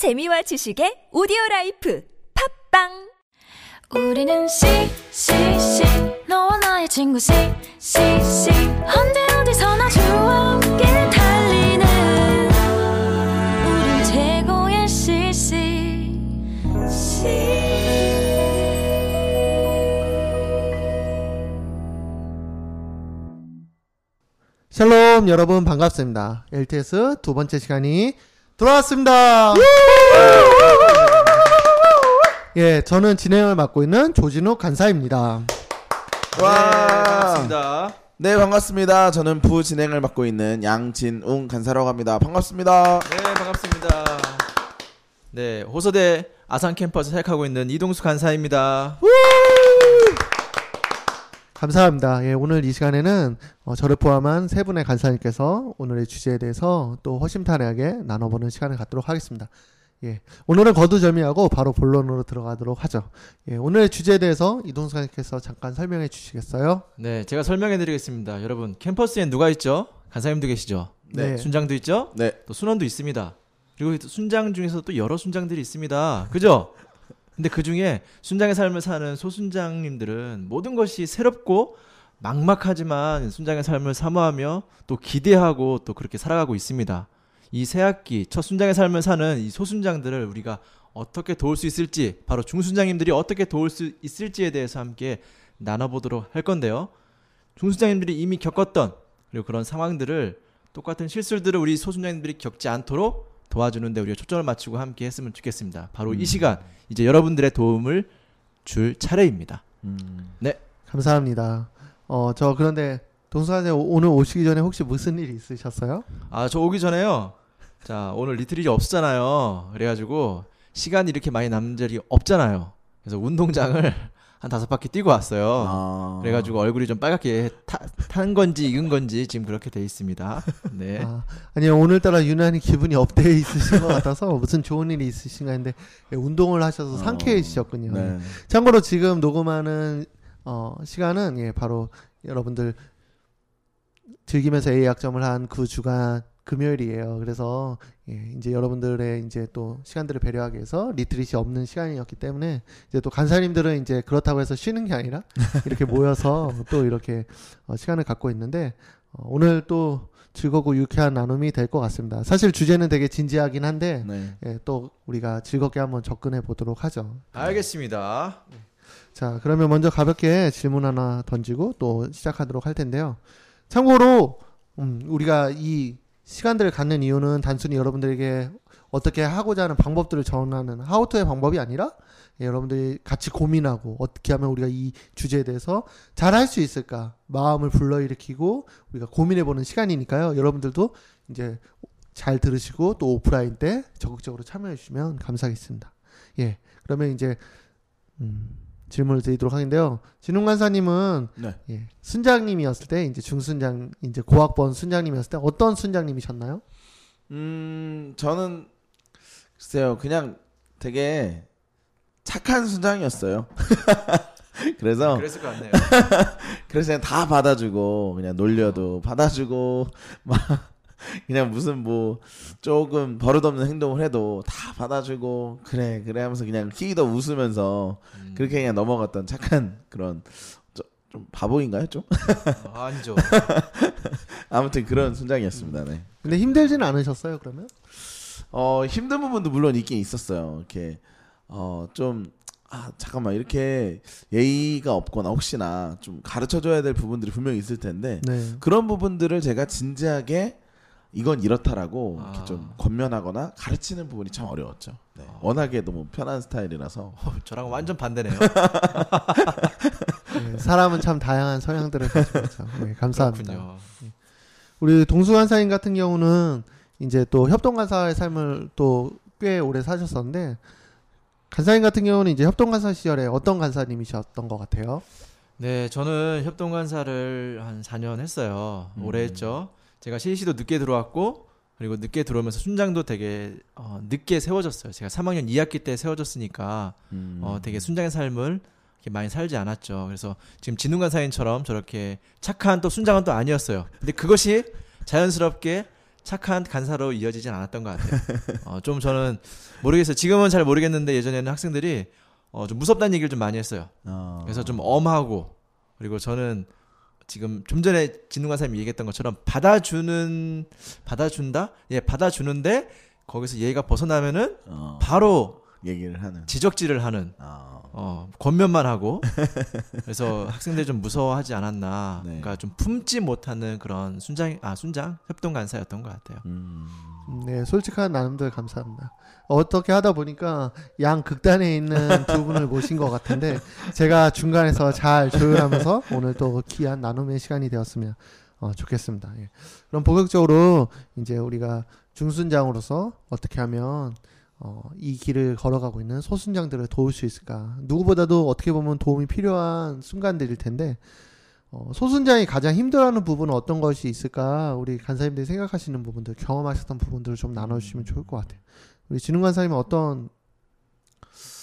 재미와 지식의 오디오 라이프 팟빵 우리는 CCC 너와 나의 친구 CCC 언제 어디서나 좋아 함께 달리는 우린 최고의 CC 샬롬 여러분 반갑습니다. LTS 두 번째 시간이 돌아왔습니다. 예, 저는 진행을 맡고 있는 조진욱 간사입니다. 와. 반갑습니다. 네, 반갑습니다. 저는 부 진행을 맡고 있는 양진웅 간사라고 합니다. 반갑습니다. 네, 반갑습니다. 네, 호서대 아산 캠퍼스 사역하고 있는 이동수 간사입니다. 감사합니다. 예, 오늘 이 시간에는 어, 저를 포함한 세 분의 간사님께서 오늘의 주제에 대해서 또 허심탄회하게 나눠보는 시간을 갖도록 하겠습니다. 예, 오늘은 거두절미하고 바로 본론으로 들어가도록 하죠. 예, 오늘의 주제에 대해서 이동수 간사님께서 잠깐 설명해 주시겠어요? 네, 제가 설명해 드리겠습니다. 여러분, 캠퍼스엔 누가 있죠? 간사님도 계시죠? 네. 순장도 있죠? 네. 또 순원도 있습니다. 그리고 또 순장 중에서 또 여러 순장들이 있습니다. 그죠? 근데 그 중에 순장의 삶을 사는 소순장님들은 모든 것이 새롭고 막막하지만 순장의 삶을 사모하며 또 기대하고 또 그렇게 살아가고 있습니다. 이 새 학기 첫 순장의 삶을 사는 이 소순장들을 우리가 어떻게 도울 수 있을지 바로 중순장님들이 어떻게 도울 수 있을지에 대해서 함께 나눠보도록 할 건데요. 중순장님들이 이미 겪었던 그리고 그런 상황들을 똑같은 실수들을 우리 소순장님들이 겪지 않도록 도와주는데 우리가 초점을 맞추고 함께 했으면 좋겠습니다. 바로 이 시간 이제 여러분들의 도움을 줄 차례입니다. 음. 감사합니다. 어, 저 그런데 동수 간사 오늘 오시기 전에 혹시 무슨 일 있으셨어요? 아, 저 오기 전에요. 자, 오늘 리트릴이 없었잖아요. 그래가지고 시간이 이렇게 많이 남은 자리 없잖아요. 그래서 운동장을 한 다섯 바퀴 뛰고 왔어요. 아. 그래가지고 얼굴이 좀 빨갛게 타, 탄 건지 익은 건지 지금 그렇게 돼 있습니다. 네. 아, 아니요 오늘따라 유난히 기분이 up돼 있으신 것 같아서 무슨 좋은 일이 있으신가 했는데 예, 운동을 하셔서 상쾌해지셨군요. 네. 참고로 지금 녹음하는 어, 시간은 예, 바로 여러분들 즐기면서 A 약점을 한 그 주간 금요일이에요. 그래서 예, 이제 여러분들의 이제 또 시간들을 배려하기 위해서 리트릿이 없는 시간이었기 때문에 이제 또 간사님들은 이제 그렇다고 해서 쉬는 게 아니라 이렇게 모여서 또 이렇게 어, 시간을 갖고 있는데 어, 오늘 또 즐겁고 유쾌한 나눔이 될 것 같습니다. 사실 주제는 되게 진지하긴 한데 네. 예, 또 우리가 즐겁게 한번 접근해 보도록 하죠. 알겠습니다. 자, 그러면 먼저 가볍게 질문 하나 던지고 또 시작하도록 할 텐데요. 참고로 음, 우리가 이 시간들을 갖는 이유는 단순히 여러분들에게 어떻게 하고자 하는 방법들을 전하는 하우투의 방법이 아니라 예, 여러분들이 같이 고민하고 어떻게 하면 우리가 이 주제에 대해서 잘 할 수 있을까 마음을 불러일으키고 우리가 고민해보는 시간이니까요. 여러분들도 이제 잘 들으시고 또 오프라인 때 적극적으로 참여해 주시면 감사하겠습니다. 예, 그러면 이제 음, 질문을 드리도록 하는데요. 진웅 간사님은 네. 예, 순장님이었을 때 이제 중순장 이제 고학번 순장님이었을 때 어떤 순장님이셨나요? 음, 저는 글쎄요. 그냥 되게 착한 순장이었어요. 그래서 그랬을 것 같네요. 그래서 그냥 다 받아주고 그냥 놀려도 받아주고 막 그냥 무슨 뭐 조금 버릇없는 행동을 해도 다 받아주고 그래 그래 하면서 그냥 희도 웃으면서 음. 그렇게 그냥 넘어갔던 착한 그런 저- 좀 바보인가요 좀 아, 아니죠. 아무튼 그런 순장이었습니다. 네. 근데 힘들지는 않으셨어요 그러면? 어 힘든 부분도 물론 있긴 있었어요. 이렇게 어좀 아 잠깐만 이렇게 예의가 없거나 혹시나 좀 가르쳐 줘야 될 부분들이 분명히 있을 텐데 네. 그런 부분들을 제가 진지하게 이건 이렇다라고 아. 이렇게 좀 권면하거나 가르치는 부분이 참 어려웠죠. 네. 아. 워낙에 너무 편한 스타일이라서. 어, 저랑 완전 반대네요. 네, 사람은 참 다양한 성향들을 가지고 있죠. 네, 감사합니다. 그렇군요. 우리 동수 간사님 같은 경우는 이제 또 협동 간사의 삶을 또 꽤 오래 사셨었는데 간사님 같은 경우는 이제 협동 간사 시절에 어떤 간사님이셨던 것 같아요? 네, 저는 협동 간사를 한 4년 했어요. 음. 오래 했죠. 제가 CC도 늦게 들어왔고 그리고 늦게 들어오면서 순장도 되게 어, 늦게 세워졌어요. 제가 3학년 2학기 때 세워졌으니까 음. 어, 되게 순장의 삶을 이렇게 많이 살지 않았죠. 그래서 지금 진흥관 사인처럼 저렇게 착한 또 순장은 또 아니었어요. 근데 그것이 자연스럽게 착한 간사로 이어지진 않았던 것 같아요. 어, 좀 저는 모르겠어요. 지금은 잘 모르겠는데 예전에는 학생들이 어, 좀 무섭다는 얘기를 좀 많이 했어요. 어. 그래서 좀 엄하고 그리고 저는 지금 좀 전에 진웅관 사님이 얘기했던 것처럼 받아주는 받아준다? 예, 받아주는데 거기서 얘가 벗어나면은 어, 바로 얘기를 하는. 지적질을 하는 어. 어, 권면만 하고 그래서 학생들이 좀 무서워하지 않았나. 네. 그러니까 좀 품지 못하는 그런 순장 아 순장 협동 간사였던 것 같아요. 음. 네, 솔직한 나눔들 감사합니다. 어떻게 하다 보니까 양 극단에 있는 두 분을 모신 것 같은데 제가 중간에서 잘 조율하면서 오늘 또 귀한 나눔의 시간이 되었으면 어, 좋겠습니다. 예. 그럼 본격적으로 이제 우리가 중순장으로서 어떻게 하면 어, 이 길을 걸어가고 있는 소순장들을 도울 수 있을까? 누구보다도 어떻게 보면 도움이 필요한 순간들일 텐데 어, 소순장이 가장 힘들어하는 부분은 어떤 것이 있을까? 우리 간사님들이 생각하시는 부분들, 경험하셨던 부분들을 좀 나눠주시면 좋을 것 같아요. 우리 진흥 간사님은 어떤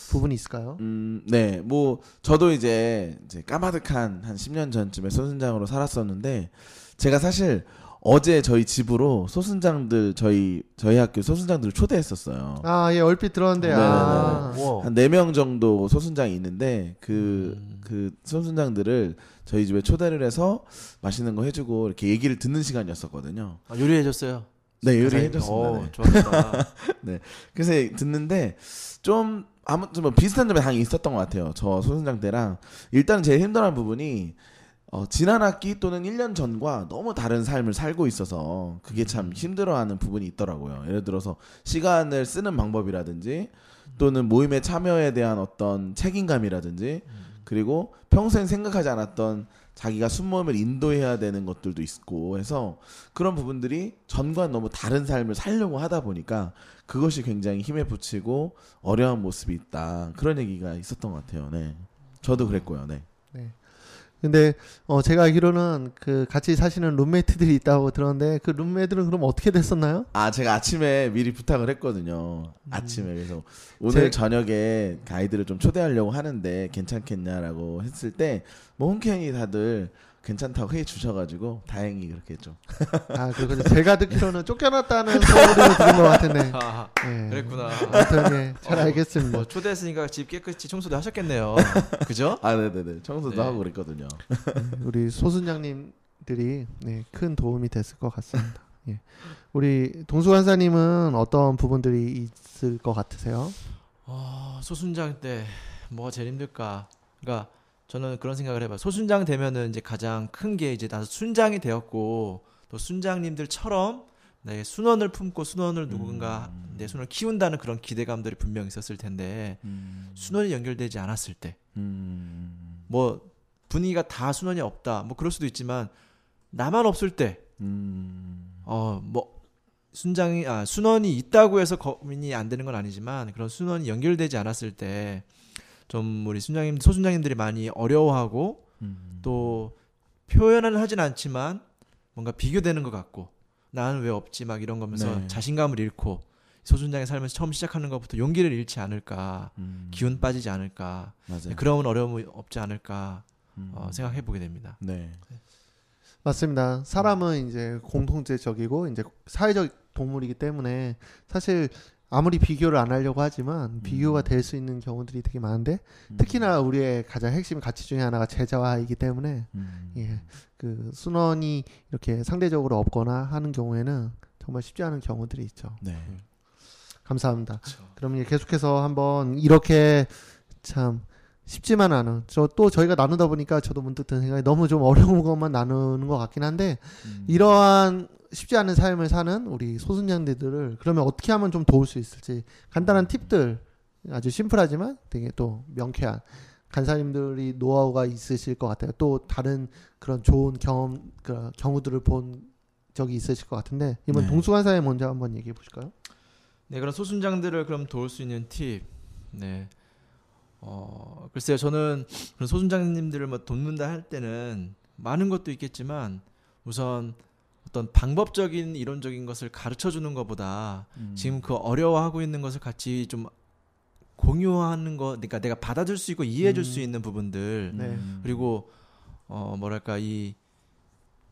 부분이 있을까요? 음, 네, 뭐 저도 이제 이제 까마득한 한 10년 전쯤에 소순장으로 살았었는데 제가 사실 어제 저희 집으로 소순장들 저희 저희 학교 소순장들을 초대했었어요. 아, 예, 얼핏 들었는데, 아, 우와. 한네 명 정도 소순장이 있는데 그 음. 그 소순장들을 저희 집에 초대를 해서 맛있는 거 해주고 이렇게 얘기를 듣는 시간이었었거든요. 아, 요리해줬어요. 네. 요리해줬습니다. 어, 네. 좋았다. 그래서 듣는데 좀 아무튼 뭐 비슷한 점이 당연히 있었던 것 같아요. 저 소순장 때랑 일단 제일 힘들어한 부분이 어, 지난 학기 또는 1년 전과 너무 다른 삶을 살고 있어서 그게 참 힘들어하는 부분이 있더라고요. 예를 들어서 시간을 쓰는 방법이라든지 또는 모임에 참여에 대한 어떤 책임감이라든지 그리고 평소엔 생각하지 않았던 자기가 순모임을 인도해야 되는 것들도 있고 해서 그런 부분들이 전과 너무 다른 삶을 살려고 하다 보니까 그것이 굉장히 힘에 부치고 어려운 모습이 있다 그런 얘기가 있었던 것 같아요. 네, 저도 그랬고요. 네. 근데 어 제가 알기로는 그 같이 사시는 룸메이트들이 있다고 들었는데 그 룸메이트들은 그럼 어떻게 됐었나요? 아 제가 아침에 미리 부탁을 했거든요. 아침에 그래서 오늘 제- 저녁에 그 아이들을 좀 초대하려고 하는데 괜찮겠냐라고 했을 때 뭐 흔쾌히 다들 괜찮다고 해 주셔가지고 다행히 그렇게 했죠. 아, 그렇군요. 제가 듣기로는 쫓겨났다는 소리를 들은 것 같은데. 아, 예. 그랬구나. 아무튼 예, 잘 알겠습니다. 뭐 초대했으니까 집 깨끗이 청소도 하셨겠네요. 그죠? 아 네네네 청소도 네. 하고 그랬거든요. 우리 소순장님들이 네, 큰 도움이 됐을 것 같습니다. 예. 우리 동수관사님은 어떤 부분들이 있을 것 같으세요? 어, 소순장 때 뭐가 제일 힘들까? 그러니까 저는 그런 생각을 해봐요. 소순장 되면은 이제 가장 큰 게 이제 나도 순장이 되었고 또 순장님들처럼 내 순원을 품고 순원을 누군가 음. 내 순원을 키운다는 그런 기대감들이 분명 있었을 텐데 순원이 연결되지 않았을 때 음. 뭐 분위기가 다 순원이 없다 뭐 그럴 수도 있지만 나만 없을 때 음. 어, 뭐 순장이 아 순원이 있다고 해서 고민이 안 되는 건 아니지만 그런 순원이 연결되지 않았을 때 좀 우리 순장님 소순장님들이 많이 어려워하고 음. 또 표현은 하진 않지만 뭔가 비교되는 것 같고 나는 왜 없지 막 이런 거면서 네. 자신감을 잃고 소순장의 삶에서 처음 시작하는 것부터 용기를 잃지 않을까 음. 기운 빠지지 않을까 맞아요. 그런 어려움이 없지 않을까 음. 어, 생각해 보게 됩니다. 네. 맞습니다. 사람은 이제 공통체적이고 이제 사회적 동물이기 때문에 사실 아무리 비교를 안 하려고 하지만 비교가 될 수 있는 경우들이 되게 많은데 음. 특히나 우리의 가장 핵심 가치 중에 하나가 제자화이기 때문에 음. 예, 그 순원이 이렇게 상대적으로 없거나 하는 경우에는 정말 쉽지 않은 경우들이 있죠. 네. 감사합니다. 그렇죠. 그럼 계속해서 한번 이렇게 참 쉽지만 않은 저 또 저희가 나누다 보니까 저도 문득 든 생각이 너무 좀 어려운 것만 나누는 것 같긴 한데 음. 이러한 쉽지 않은 삶을 사는 우리 소순장들을 그러면 어떻게 하면 좀 도울 수 있을지 간단한 팁들 아주 심플하지만 되게 또 명쾌한 간사님들이 노하우가 있으실 것 같아요. 또 다른 그런 좋은 경험 그 경우들을 본 적이 있으실 것 같은데 이번 네. 동수간사에 먼저 한번 얘기해 보실까요? 네, 그런 소순장들을 그럼 도울 수 있는 팁. 네. 어, 글쎄요. 저는 그런 소순장님들을 뭐 돕는다 할 때는 많은 것도 있겠지만 우선 어떤 방법적인 이론적인 것을 가르쳐 주는 것보다 음. 지금 그 어려워하고 있는 것을 같이 좀 공유하는 거 그러니까 내가 받아줄 수 있고 이해해 줄수 음. 있는 부분들 네. 그리고 어 뭐랄까 이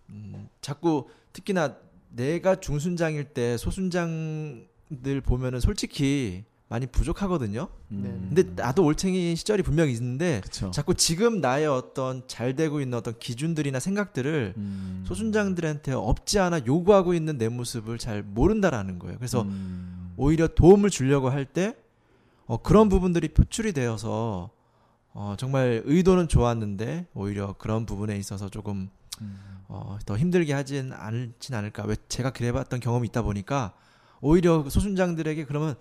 음, 자꾸 특히나 내가 중순장일 때 소순장들 보면은 솔직히 많이 부족하거든요. 네. 근데 나도 올챙이 시절이 분명히 있는데 그렇죠. 자꾸 지금 나의 어떤 잘 되고 있는 어떤 기준들이나 생각들을 음. 소순장들한테 없지 않아 요구하고 있는 내 모습을 잘 모른다라는 거예요. 그래서 음. 오히려 도움을 주려고 할 때 어, 그런 부분들이 표출이 되어서 어, 정말 의도는 좋았는데 오히려 그런 부분에 있어서 조금 어, 더 힘들게 하진 않진 않을까. 왜 제가 그래봤던 경험이 있다 보니까 오히려 소순장들에게 그러면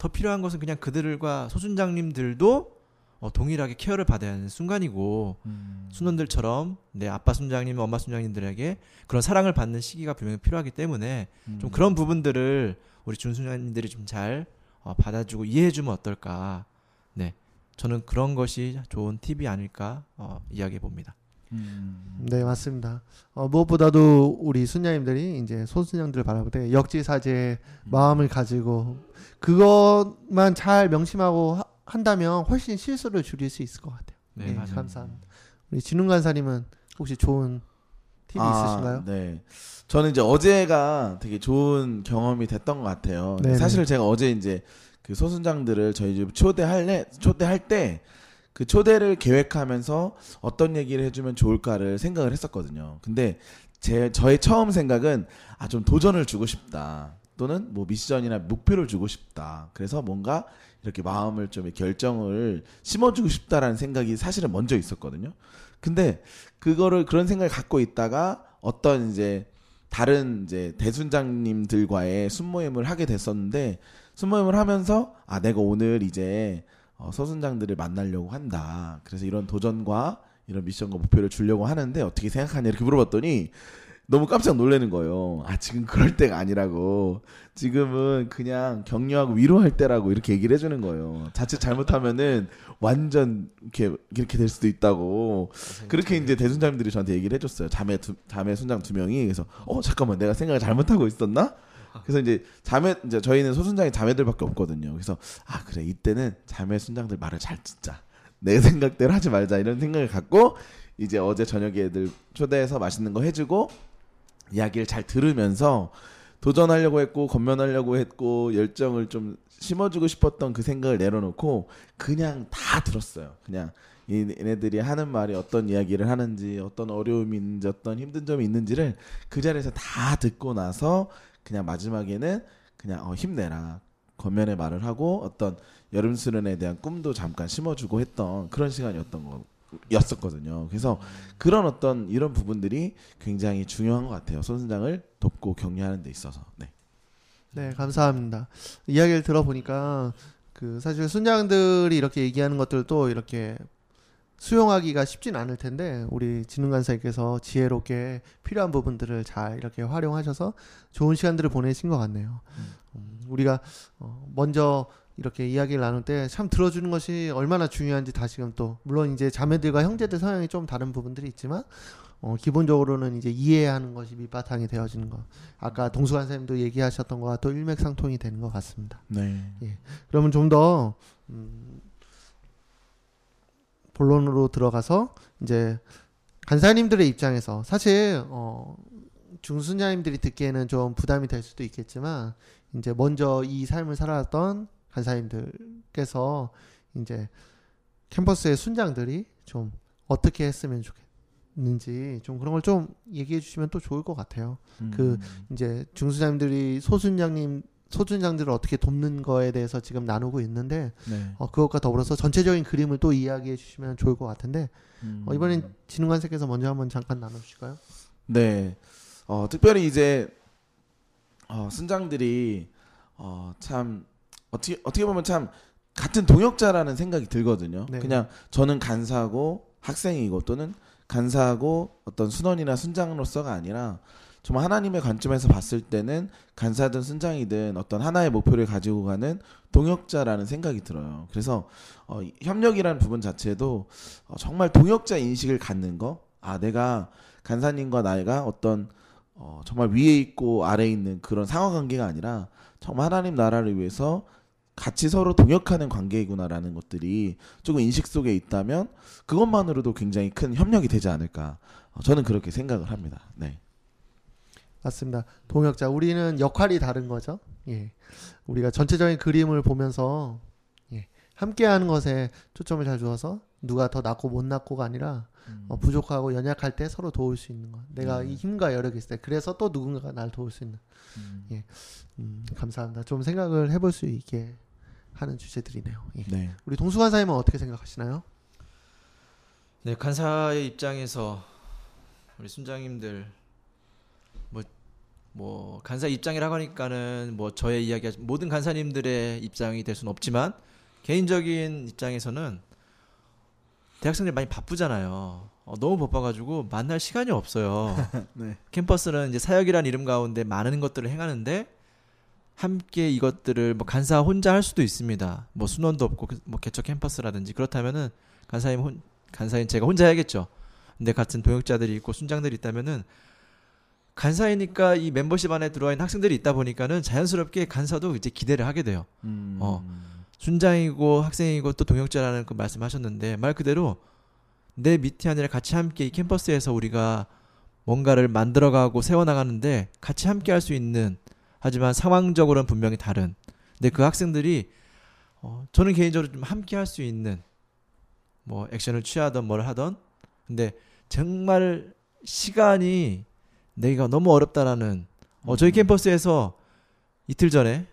더 필요한 것은 그냥 그들과 소순장님들도 어, 동일하게 케어를 받아야 하는 순간이고 음. 순원들처럼 내 아빠 순장님, 엄마 순장님들에게 그런 사랑을 받는 시기가 분명히 필요하기 때문에 음. 좀 그런 부분들을 우리 준순장님들이 좀잘 어, 받아주고 이해해주면 어떨까. 네, 저는 그런 것이 좋은 팁이 아닐까 어, 이야기해 봅니다. 음. 네 맞습니다. 어, 무엇보다도 우리 순장님들이 이제 소순장들을 바라볼 때 역지사지의 마음을 가지고 그것만 잘 명심하고 하- 한다면 훨씬 실수를 줄일 수 있을 것 같아요. 네, 네, 맞아요. 감사합니다. 우리 진웅 간사님은 혹시 좋은 팁이 아, 있으신가요? 네. 저는 이제 어제가 되게 좋은 경험이 됐던 것 같아요. 네네. 사실 제가 어제 이제 그 소순장들을 저희 집 초대할래 초대할 때 그 초대를 계획하면서 어떤 얘기를 해주면 좋을까를 생각을 했었거든요. 근데 제 저의 처음 생각은 아 좀 도전을 주고 싶다. 또는 뭐 미션이나 목표를 주고 싶다. 그래서 뭔가 이렇게 마음을 좀 결정을 심어주고 싶다라는 생각이 사실은 먼저 있었거든요. 근데 그거를 그런 생각을 갖고 있다가 어떤 이제 다른 이제 대순장님들과의 순모임을 하게 됐었는데 순모임을 하면서 아 내가 오늘 이제 어, 서순장들을 만나려고 한다. 그래서 이런 도전과 이런 미션과 목표를 주려고 하는데 어떻게 생각하냐 이렇게 물어봤더니 너무 깜짝 놀라는 거예요. 아 지금 그럴 때가 아니라고. 지금은 그냥 격려하고 위로할 때라고 이렇게 얘기를 해주는 거예요. 자칫 잘못하면은 완전 이렇게 이렇게 될 수도 있다고. 그렇게 이제 대순장님들이 저한테 얘기를 해줬어요. 자매 두, 자매 순장 두 명이 그래서 어 잠깐만 내가 생각을 잘못하고 있었나? 그래서 이제 자매 이제 저희는 소순장이 자매들밖에 없거든요. 그래서 아 그래 이때는 자매 순장들 말을 잘 듣자. 내 생각대로 하지 말자 이런 생각을 갖고 이제 어제 저녁에 애들 초대해서 맛있는 거 해주고 이야기를 잘 들으면서 도전하려고 했고 건면하려고 했고 열정을 좀 심어주고 싶었던 그 생각을 내려놓고 그냥 다 들었어요. 그냥 이- 얘네들이 하는 말이 어떤 이야기를 하는지 어떤 어려움이 있는지 어떤 힘든 점이 있는지를 그 자리에서 다 듣고 나서 그냥 마지막에는 그냥 어, 힘내라 겉면의 말을 하고 어떤 여름 수련에 대한 꿈도 잠깐 심어주고 했던 그런 시간이었던 거 였었거든요. 그래서 그런 어떤 이런 부분들이 굉장히 중요한 것 같아요. 손순장을 돕고 격려하는 데 있어서. 네. 네, 감사합니다. 이야기를 들어보니까 그 사실 순장들이 이렇게 얘기하는 것들도 이렇게 수용하기가 쉽진 않을 텐데 우리 진흥간사님께서 지혜롭게 필요한 부분들을 잘 이렇게 활용하셔서 좋은 시간들을 보내신 것 같네요. 음, 우리가 어, 먼저 이렇게 이야기를 나눌 때 참 들어주는 것이 얼마나 중요한지 다시금 또 물론 이제 자매들과 형제들 성향이 좀 다른 부분들이 있지만 어, 기본적으로는 이제 이해하는 것이 밑바탕이 되어지는 것. 아까 동수관 선생님도 얘기하셨던 거와 또 일맥상통이 되는 것 같습니다. 네. 그러면 좀 더 음, 본론으로 들어가서 이제 간사님들의 입장에서 사실 어, 중순자님들이 듣기에는 좀 부담이 될 수도 있겠지만 이제 먼저 이 삶을 살아왔던 간사님들께서 이제 캠퍼스의 순장들이 좀 어떻게 했으면 좋겠는지 좀 그런 걸 좀 얘기해 주시면 또 좋을 것 같아요. 그 이제 중수장님들이 소순장님 소순장들을 어떻게 돕는 거에 대해서 지금 나누고 있는데 네. 어, 그것과 더불어서 전체적인 그림을 또 이야기해 주시면 좋을 것 같은데 음. 어, 이번엔 진흥관세께서 먼저 한번 잠깐 나눠주실까요? 네. 어, 특별히 이제 어, 순장들이 어, 참 어떻게 어떻게 보면 참 같은 동역자라는 생각이 들거든요. 네. 그냥 저는 간사고 학생이고 또는 간사하고 어떤 순원이나 순장으로서가 아니라 정말 하나님의 관점에서 봤을 때는 간사든 순장이든 어떤 하나의 목표를 가지고 가는 동역자라는 생각이 들어요. 그래서 어, 이 협력이라는 부분 자체도 어, 정말 동역자 인식을 갖는 거. 아 내가 간사님과 나이가 어떤 어, 정말 위에 있고 아래에 있는 그런 상하 관계가 아니라 정말 하나님 나라를 위해서 같이 서로 동역하는 관계이구나라는 것들이 조금 인식 속에 있다면 그것만으로도 굉장히 큰 협력이 되지 않을까. 어, 저는 그렇게 생각을 합니다. 네. 맞습니다. 동역자 우리는 역할이 다른 거죠. 예. 우리가 전체적인 그림을 보면서 예. 함께하는 것에 초점을 잘 두어서 누가 더 낫고 못 낫고가 아니라 어, 부족하고 연약할 때 서로 도울 수 있는 것. 내가 이 힘과 여력이 있을 때 그래서 또 누군가가 날 도울 수 있는. 예. 음, 감사합니다. 좀 생각을 해볼 수 있게 하는 주제들이네요. 예. 네. 우리 동수관사님은 어떻게 생각하시나요? 네, 간사의 입장에서 우리 순장님들 뭐, 뭐 간사 입장이라고 하니까는 뭐 저의 이야기가 모든 간사님들의 입장이 될 수는 없지만 개인적인 입장에서는 대학생들 많이 바쁘잖아요. 어, 너무 바빠가지고 만날 시간이 없어요. 네. 캠퍼스는 이제 사역이라는 이름 가운데 많은 것들을 행하는데 함께 이것들을 뭐 간사 혼자 할 수도 있습니다. 뭐 순원도 없고 그- 뭐 개척 캠퍼스라든지 그렇다면은 간사님 혼 간사인 제가 혼자 해야겠죠. 근데 같은 동역자들이 있고 순장들이 있다면은 간사이니까 이 멤버십 안에 들어와 있는 학생들이 있다 보니까는 자연스럽게 간사도 이제 기대를 하게 돼요. 음. 어. 순장이고 학생이고 또 동역자라는 그 말씀하셨는데 말 그대로 내 밑이 아니라 같이 함께 이 캠퍼스에서 우리가 뭔가를 만들어가고 세워나가는데 같이 함께 할 수 있는 하지만 상황적으로는 분명히 다른 근데 그 학생들이 어, 저는 개인적으로 좀 함께 할 수 있는 뭐 액션을 취하던 뭘 하던 근데 정말 시간이 내가 너무 어렵다라는 어, 저희 캠퍼스에서 이틀 전에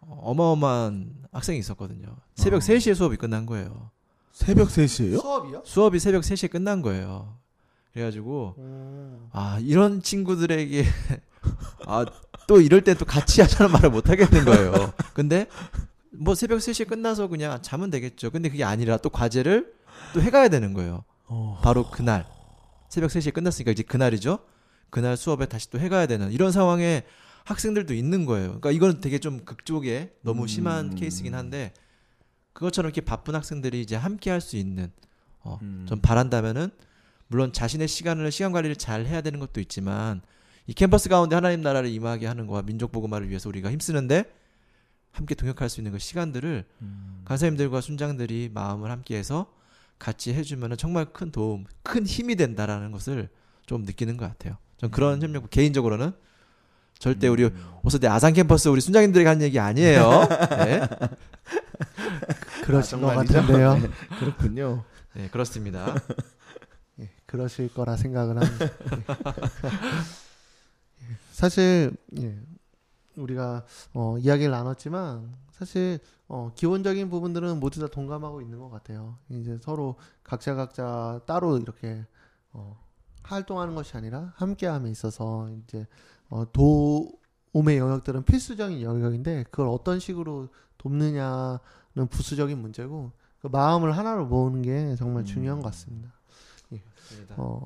어, 어마어마한 학생이 있었거든요. 새벽 어. 3시에 수업이 끝난 거예요. 새벽 3시에요? 수업이요? 수업이 새벽 3시에 끝난 거예요. 그래가지고 음. 아 이런 친구들에게 아 또 이럴 때 또 같이 하자는 말을 못 하겠는 거예요. 근데 뭐 새벽 3시에 끝나서 그냥 자면 되겠죠. 근데 그게 아니라 또 과제를 또 해가야 되는 거예요. 어. 바로 그날 새벽 3시에 끝났으니까 이제 그날이죠. 그날 수업에 다시 또 해가야 되는 이런 상황에 학생들도 있는 거예요. 그러니까 이건 되게 좀 극쪽에 너무 심한 음. 케이스긴 한데 그것처럼 이렇게 바쁜 학생들이 이제 함께 할 수 있는 어, 음. 좀 바란다면은 물론 자신의 시간을 시간 관리를 잘 해야 되는 것도 있지만 이 캠퍼스 가운데 하나님 나라를 임하게 하는 거와 민족 복음화를 위해서 우리가 힘쓰는데 함께 동역할 수 있는 그 시간들을 음. 간사님들과 순장들이 마음을 함께해서 같이 해주면은 정말 큰 도움, 큰 힘이 된다라는 것을 좀 느끼는 것 같아요. 전 그런 협력 개인적으로는 절대 우리 오서대 아산 캠퍼스 우리 순장님들에게 한 얘기 아니에요. 네, 그러신 것 아, 정말이죠? 같은데요. 네, 그렇군요. 네 그렇습니다. 예, 그러실 거라 생각을 합니다. 예. 사실 예, 우리가 어, 이야기를 나눴지만 사실 어, 기본적인 부분들은 모두 다 동감하고 있는 것 같아요. 이제 서로 각자 각자 따로 이렇게 어, 활동하는 것이 아니라 함께함에 있어서 이제 어, 도움의 영역들은 필수적인 영역인데 그걸 어떤 식으로 돕느냐는 부수적인 문제고 그 마음을 하나로 모으는 게 정말 중요한 것 같습니다. 어,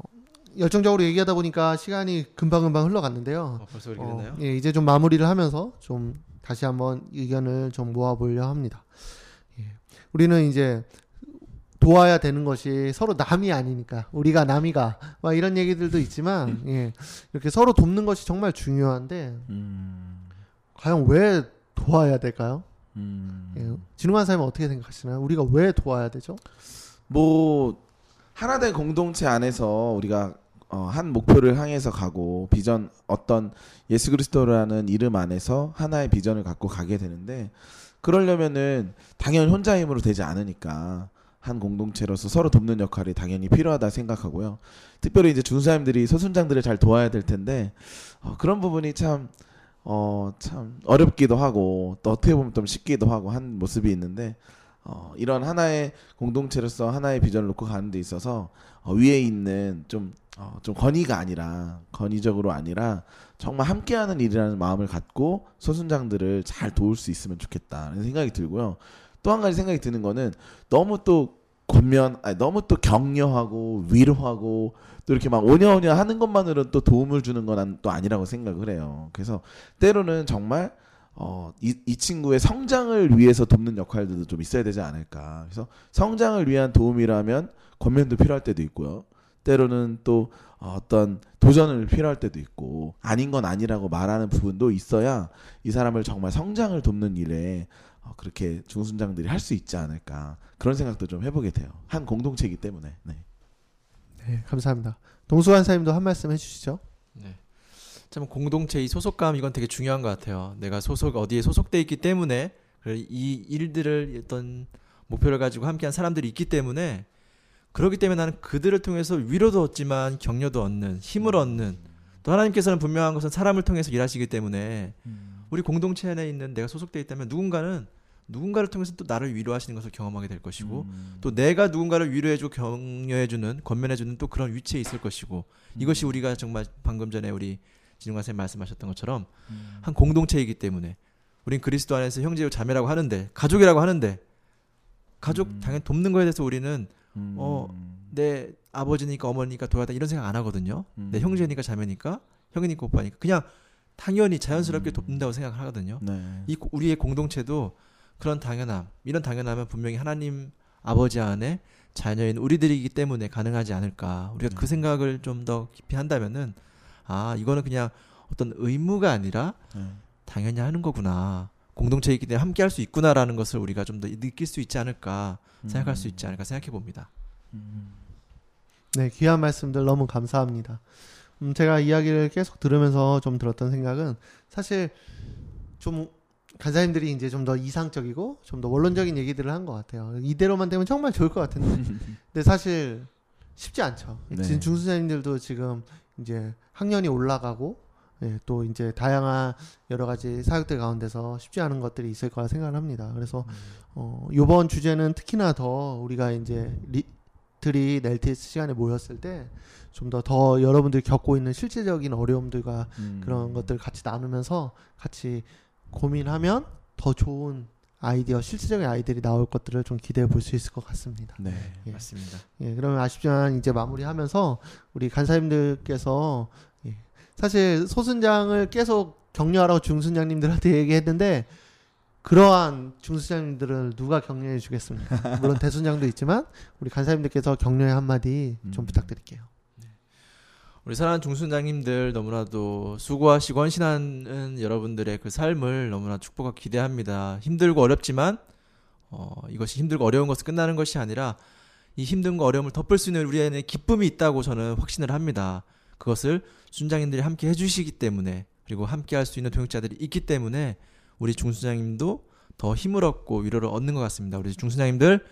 열정적으로 얘기하다 보니까 시간이 금방금방 흘러갔는데요. 어, 벌써 그렇게 어, 됐나요? 예, 이제 좀 마무리를 하면서 좀 다시 한번 의견을 좀 모아보려 합니다. 예. 우리는 이제 도와야 되는 것이 서로 남이 아니니까 우리가 남이가 막 이런 얘기들도 있지만 예, 이렇게 서로 돕는 것이 정말 중요한데 음. 과연 왜 도와야 될까요? 음. 예, 진흥한 사람은 어떻게 생각하시나요? 우리가 왜 도와야 되죠? 뭐 하나된 공동체 안에서 우리가 어, 한 목표를 향해서 가고 비전 어떤 예수 그리스도라는 이름 안에서 하나의 비전을 갖고 가게 되는데 그러려면은 당연히 혼자 힘으로 되지 않으니까 한 공동체로서 서로 돕는 역할이 당연히 필요하다 생각하고요. 특별히 이제 중사님들이 소순장들을 잘 도와야 될 텐데 어, 그런 부분이 참 어, 참 어렵기도 하고 또 어떻게 보면 좀 쉽기도 하고 한 모습이 있는데 어, 이런 하나의 공동체로서 하나의 비전을 놓고 가는 데 있어서 어, 위에 있는 좀, 어, 좀 권위가 아니라 권위적으로 아니라 정말 함께하는 일이라는 마음을 갖고 소순장들을 잘 도울 수 있으면 좋겠다는 생각이 들고요. 또 한 가지 생각이 드는 거는 너무 또 권면, 아니, 너무 또 격려하고 위로하고 또 이렇게 막 오냐오냐 하는 것만으로 또 도움을 주는 건 또 아니라고 생각을 해요. 그래서 때로는 정말 어, 이, 이 친구의 성장을 위해서 돕는 역할들도 좀 있어야 되지 않을까. 그래서 성장을 위한 도움이라면 권면도 필요할 때도 있고요. 때로는 또 어, 어떤 도전을 필요할 때도 있고 아닌 건 아니라고 말하는 부분도 있어야 이 사람을 정말 성장을 돕는 일에 어, 그렇게 중순장들이 할 수 있지 않을까 그런 생각도 좀 해보게 돼요. 한 공동체이기 때문에. 네. 네, 감사합니다. 동수관 사님도 한 말씀 해주시죠. 네. 참 공동체 이 소속감 이건 되게 중요한 것 같아요. 내가 소속 어디에 소속돼 있기 때문에 그이 일들을 어떤 목표를 가지고 함께한 사람들이 있기 때문에 그렇기 때문에 나는 그들을 통해서 위로도 얻지만 격려도 얻는 힘을 얻는 또 하나님께서는 분명한 것은 사람을 통해서 일하시기 때문에 우리 공동체 안에 있는 내가 소속돼 있다면 누군가는 누군가를 통해서 또 나를 위로하시는 것을 경험하게 될 것이고 또 내가 누군가를 위로해주고 격려해주는 권면해주는 또 그런 위치에 있을 것이고 이것이 우리가 정말 방금 전에 우리 진웅관 선생님 말씀하셨던 것처럼 한 공동체이기 때문에 우린 그리스도 안에서 형제요 자매라고 하는데 가족이라고 하는데 가족 당연히 돕는 거에 대해서 우리는 어, 내 아버지니까 어머니니까 도와다 이런 생각 안 하거든요. 내 형제니까 자매니까 형이니까 오빠니까 그냥 당연히 자연스럽게 돕는다고 생각을 하거든요. 네. 이 고- 우리의 공동체도 그런 당연함, 이런 당연함은 분명히 하나님 아버지 안에 자녀인 우리들이기 때문에 가능하지 않을까. 우리가 그 생각을 좀 더 깊이 한다면은 아 이거는 그냥 어떤 의무가 아니라 네. 당연히 하는 거구나. 공동체이기 때문에 함께 할 수 있구나라는 것을 우리가 좀 더 느낄 수 있지 않을까 생각할 수 있지 않을까 생각해 봅니다. 네, 귀한 말씀들 너무 감사합니다. 음, 제가 이야기를 계속 들으면서 좀 들었던 생각은 사실 좀 간사님들이 이제 좀 더 이상적이고 좀 더 원론적인 얘기들을 한 것 같아요. 이대로만 되면 정말 좋을 것 같은데. 근데 사실 쉽지 않죠. 네. 지금 중수자님들도 지금 이제 학년이 올라가고 예, 또 이제 다양한 여러 가지 사역들 가운데서 쉽지 않은 것들이 있을 거라 생각을 합니다. 그래서 어, 이번 주제는 특히나 더 우리가 이제 리 들이 넬티스 시간에 모였을 때 좀 더더 여러분들이 겪고 있는 실제적인 어려움들과 음. 그런 것들 같이 나누면서 같이 고민하면 더 좋은 아이디어, 실질적인 아이들이 나올 것들을 좀 기대해 볼 수 있을 것 같습니다. 네. 예. 맞습니다. 예, 그러면 아쉽지만 이제 마무리하면서 우리 간사님들께서 예, 사실 소순장을 계속 격려하라고 중순장님들한테 얘기했는데 그러한 중순장님들을 누가 격려해 주겠습니까? 물론 대순장도 있지만 우리 간사님들께서 격려의 한마디 좀 음. 부탁드릴게요. 우리 사랑하는 중순장님들 너무나도 수고하시고 헌신하는 여러분들의 그 삶을 너무나 축복하고 기대합니다. 힘들고 어렵지만 어, 이것이 힘들고 어려운 것을 끝나는 것이 아니라 이 힘든과 어려움을 덮을 수 있는 우리 안에 기쁨이 있다고 저는 확신을 합니다. 그것을 순장님들이 함께 해주시기 때문에 그리고 함께 할 수 있는 동역자들이 있기 때문에 우리 중순장님도 더 힘을 얻고 위로를 얻는 것 같습니다. 우리 중순장님들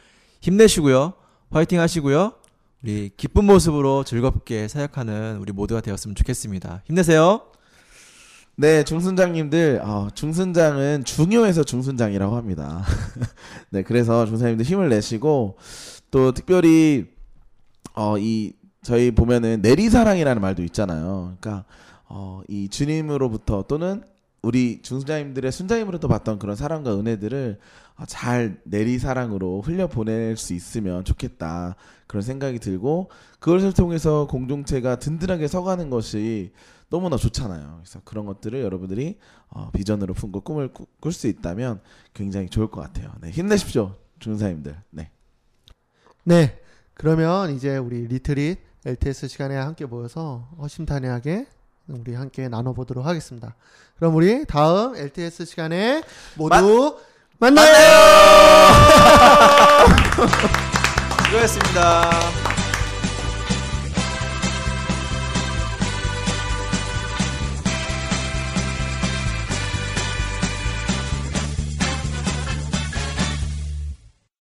힘내시고요. 화이팅 하시고요. 우리 기쁜 모습으로 즐겁게 사역하는 우리 모두가 되었으면 좋겠습니다. 힘내세요. 네, 중순장님들, 어, 중순장은 중요해서 중순장이라고 합니다. 네, 그래서 중순장님들 힘을 내시고, 또 특별히, 어, 이, 저희 보면은 내리사랑이라는 말도 있잖아요. 그러니까, 어, 이 주님으로부터 또는 우리 중순장님들의 순장님으로부터 받던 그런 사랑과 은혜들을 어, 잘 내리사랑으로 흘려보낼 수 있으면 좋겠다. 그런 생각이 들고, 그것을 통해서 공동체가 든든하게 서가는 것이 너무나 좋잖아요. 그래서 그런 것들을 여러분들이 어, 비전으로 품고 꿈을 꿀 수 있다면 굉장히 좋을 것 같아요. 네, 힘내십시오, 중사님들. 네. 네, 그러면 이제 우리 리트릿 LTS 시간에 함께 모여서 허심탄회하게 우리 함께 나눠보도록 하겠습니다. 그럼 우리 다음 LTS 시간에 모두 만나요! 수고하셨습니다.